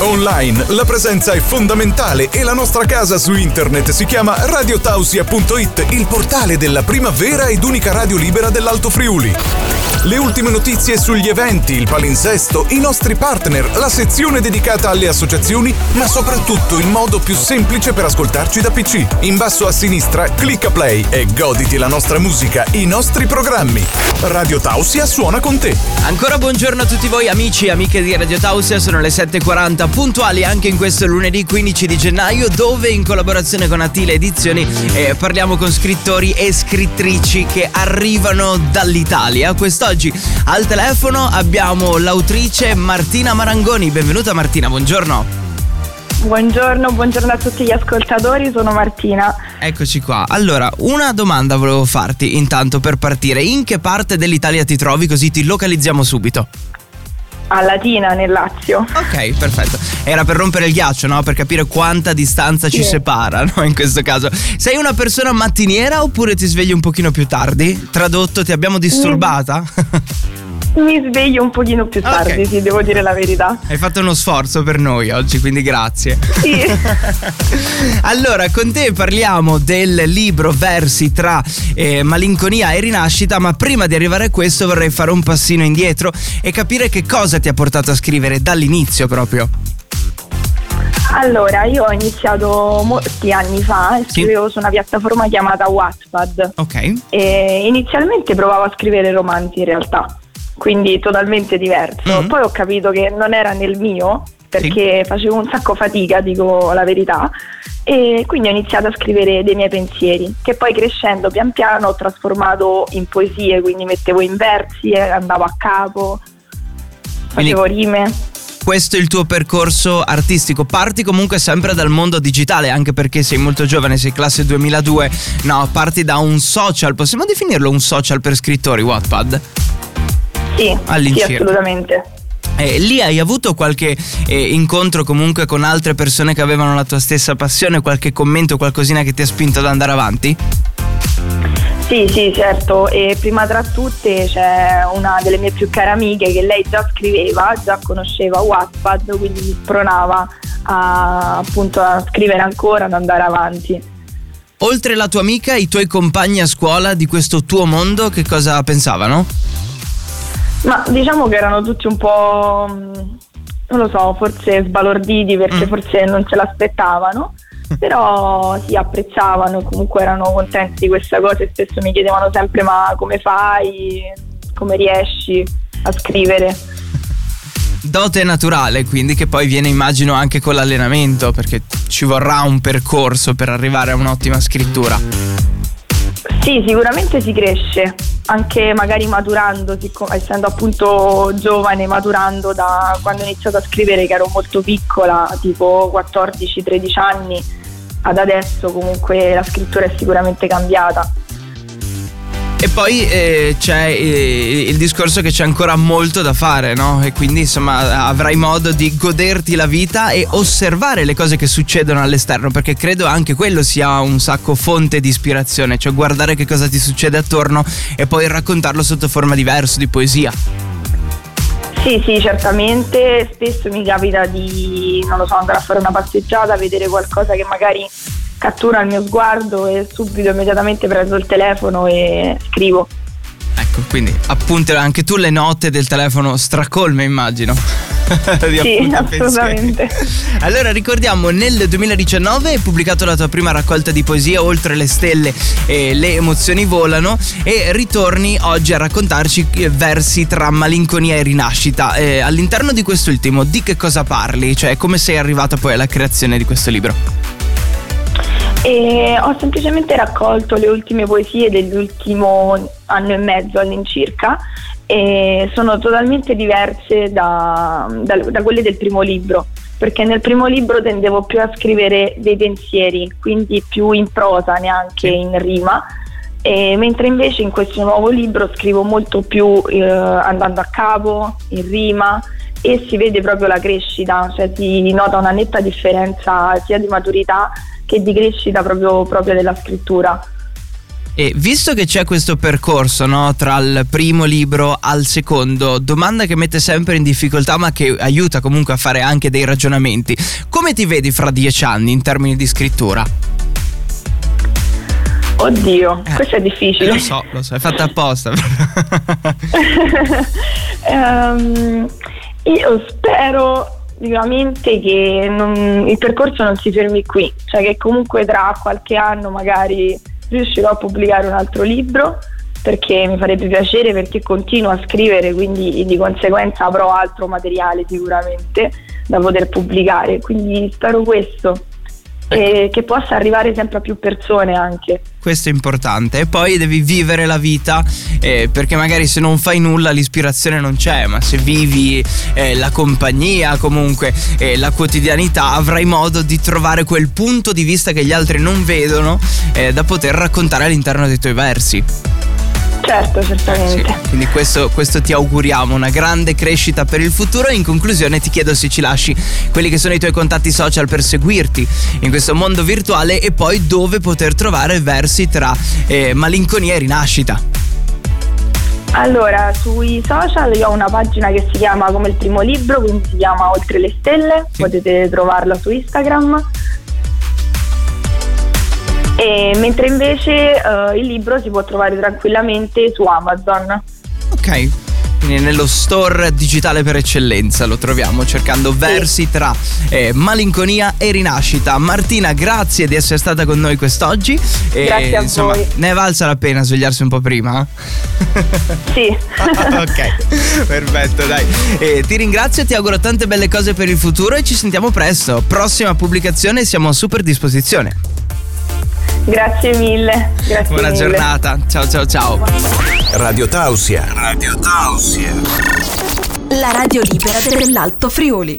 Online la presenza è fondamentale e la nostra casa su internet si chiama radiotausia.it, il portale della prima vera ed unica radio libera dell'Alto Friuli. Le ultime notizie sugli eventi, il palinsesto, i nostri partner, la sezione dedicata alle associazioni, ma soprattutto il modo più semplice per ascoltarci da PC. In basso a sinistra clicca play e goditi la nostra musica, i nostri programmi. Radio Tausia suona con te. Ancora buongiorno a tutti voi amici e amiche di Radio Tausia, sono le 7.40 puntuali anche in questo lunedì 15 di gennaio dove in collaborazione con Attila Edizioni eh, parliamo con scrittori e scrittrici che arrivano dall'Italia. Quest'oggi al telefono abbiamo l'autrice Martina Marangoni. Benvenuta Martina, buongiorno. Buongiorno, buongiorno a tutti gli ascoltatori, sono Martina. Eccoci qua. Allora, una domanda volevo farti intanto per partire. In che parte dell'Italia ti trovi così ti localizziamo subito? A Latina, nel Lazio. Ok, perfetto. Era per rompere il ghiaccio, no? Per capire quanta distanza ci Sì. separa, no? In questo caso. Sei una persona mattiniera oppure ti svegli un pochino più tardi? Tradotto, ti abbiamo disturbata? Mi sveglio un pochino più tardi, Ok. sì, devo dire la verità. Hai fatto uno sforzo per noi oggi, quindi grazie. Sì. allora, con te parliamo del libro Versi tra eh, malinconia e rinascita, ma prima di arrivare a questo vorrei fare un passino indietro e capire che cosa ti ha portato a scrivere dall'inizio proprio. Allora, io ho iniziato molti anni fa e scrivevo su una piattaforma chiamata Wattpad. Ok. E inizialmente provavo a scrivere romanzi in realtà, quindi totalmente diverso. Mhm. Poi ho capito che non era nel mio, perché facevo un sacco fatica, dico la verità, e quindi ho iniziato a scrivere dei miei pensieri, che poi crescendo pian piano ho trasformato in poesie, quindi mettevo in versi, andavo a capo, Quindi- facevo rime. Questo è il tuo percorso artistico. Parti comunque sempre dal mondo digitale, anche perché sei molto giovane, sei classe 2002. No, parti da un social. Possiamo definirlo un social per scrittori, Wattpad? Sì, sì, All'incirca. assolutamente. Eh, lì hai avuto qualche eh, incontro comunque con altre persone che avevano la tua stessa passione, qualche commento, qualcosina che ti ha spinto ad andare avanti? Sì, sì, certo, e prima tra tutte c'è una delle mie più care amiche che lei già scriveva, già conosceva Wattpad, quindi mi spronava a, appunto a scrivere ancora, ad andare avanti. Oltre la tua amica, i tuoi compagni a scuola di questo tuo mondo, che cosa pensavano? Ma diciamo che erano tutti un po', mh, non lo so, forse sbalorditi perché Mm. forse non se l'aspettavano, però sì, apprezzavano, comunque erano contenti di questa cosa e spesso mi chiedevano sempre ma come fai, come riesci a scrivere. Dote naturale, quindi che poi viene immagino anche con l'allenamento, perché ci vorrà un percorso per arrivare a un'ottima scrittura. Sì, sicuramente si cresce, anche magari maturando, siccome- essendo appunto giovane, maturando da quando ho iniziato a scrivere che ero molto piccola, tipo 14-13 anni, ad adesso comunque la scrittura è sicuramente cambiata. E poi eh, c'è eh, il discorso che c'è ancora molto da fare, no? E quindi insomma avrai modo di goderti la vita e osservare le cose che succedono all'esterno, perché credo anche quello sia un sacco fonte di ispirazione, cioè guardare che cosa ti succede attorno e poi raccontarlo sotto forma di verso, di poesia. Sì, sì, certamente, spesso mi capita di, non lo so, andare a fare una passeggiata, vedere qualcosa che magari cattura il mio sguardo e subito immediatamente prendo il telefono e scrivo. Ecco, quindi appunto anche tu le note del telefono stracolme, immagino. Sì, pensieri. assolutamente. Allora ricordiamo nel 2019 hai pubblicato la tua prima raccolta di poesia Oltre le stelle e le emozioni volano e ritorni oggi a raccontarci eh, versi tra malinconia e rinascita. Eh, all'interno di quest'ultimo di che cosa parli? Cioè come sei arrivata poi alla creazione di questo libro? E ho semplicemente raccolto le ultime poesie dell'ultimo anno e mezzo all'incirca e sono totalmente diverse da, da- da quelle del primo libro perché nel primo libro tendevo più a scrivere dei pensieri quindi più in prosa neanche in rima. Mentre invece in questo nuovo libro scrivo molto più eh, andando a capo, in rima e si vede proprio la crescita, cioè si nota una netta differenza sia di maturità che di crescita proprio, proprio della scrittura. E visto che c'è questo percorso no, tra il primo libro al secondo, domanda che mette sempre in difficoltà ma che aiuta comunque a fare anche dei ragionamenti, come ti vedi fra dieci anni in termini di scrittura? Oddio, eh, questo è difficile. Lo so, lo so, è fatta apposta. um, io spero vivamente che non, il percorso non si fermi qui, cioè che comunque tra qualche anno magari riuscirò a pubblicare un altro libro perché mi farebbe piacere perché continuo a scrivere quindi di conseguenza avrò altro materiale sicuramente da poter pubblicare quindi spero questo e che possa arrivare sempre a più persone anche. Questo è importante. E poi devi vivere la vita, eh, perché magari se non fai nulla l'ispirazione non c'è, ma se vivi eh, la compagnia, comunque eh, la quotidianità, avrai modo di trovare quel punto di vista che gli altri non vedono eh, da poter raccontare all'interno dei tuoi versi. Certo, certamente. Sì, quindi questo, questo, ti auguriamo, una grande crescita per il futuro. In conclusione ti chiedo se ci lasci quelli che sono i tuoi contatti social per seguirti in questo mondo virtuale e poi dove poter trovare versi tra eh, malinconia e rinascita. Allora, sui social io ho una pagina che si chiama come il primo libro, quindi si chiama Oltre le stelle, sì. potete trovarla su Instagram e mentre invece uh, il libro si può trovare tranquillamente su Amazon. Ok. Quindi nello store digitale per eccellenza lo troviamo cercando versi tra eh, malinconia e rinascita. Martina, grazie di essere stata con noi quest'oggi. E, grazie a insomma, voi. Ne è valsa la pena svegliarsi un po' prima? Sì. ok, perfetto, dai. E ti ringrazio, ti auguro tante belle cose per il futuro e ci sentiamo presto. Prossima pubblicazione, siamo a super disposizione. Grazie mille. Grazie Buona mille. giornata. Ciao ciao ciao. Radio Tausia. Radio Tausia. La radio libera dell'Alto Friuli.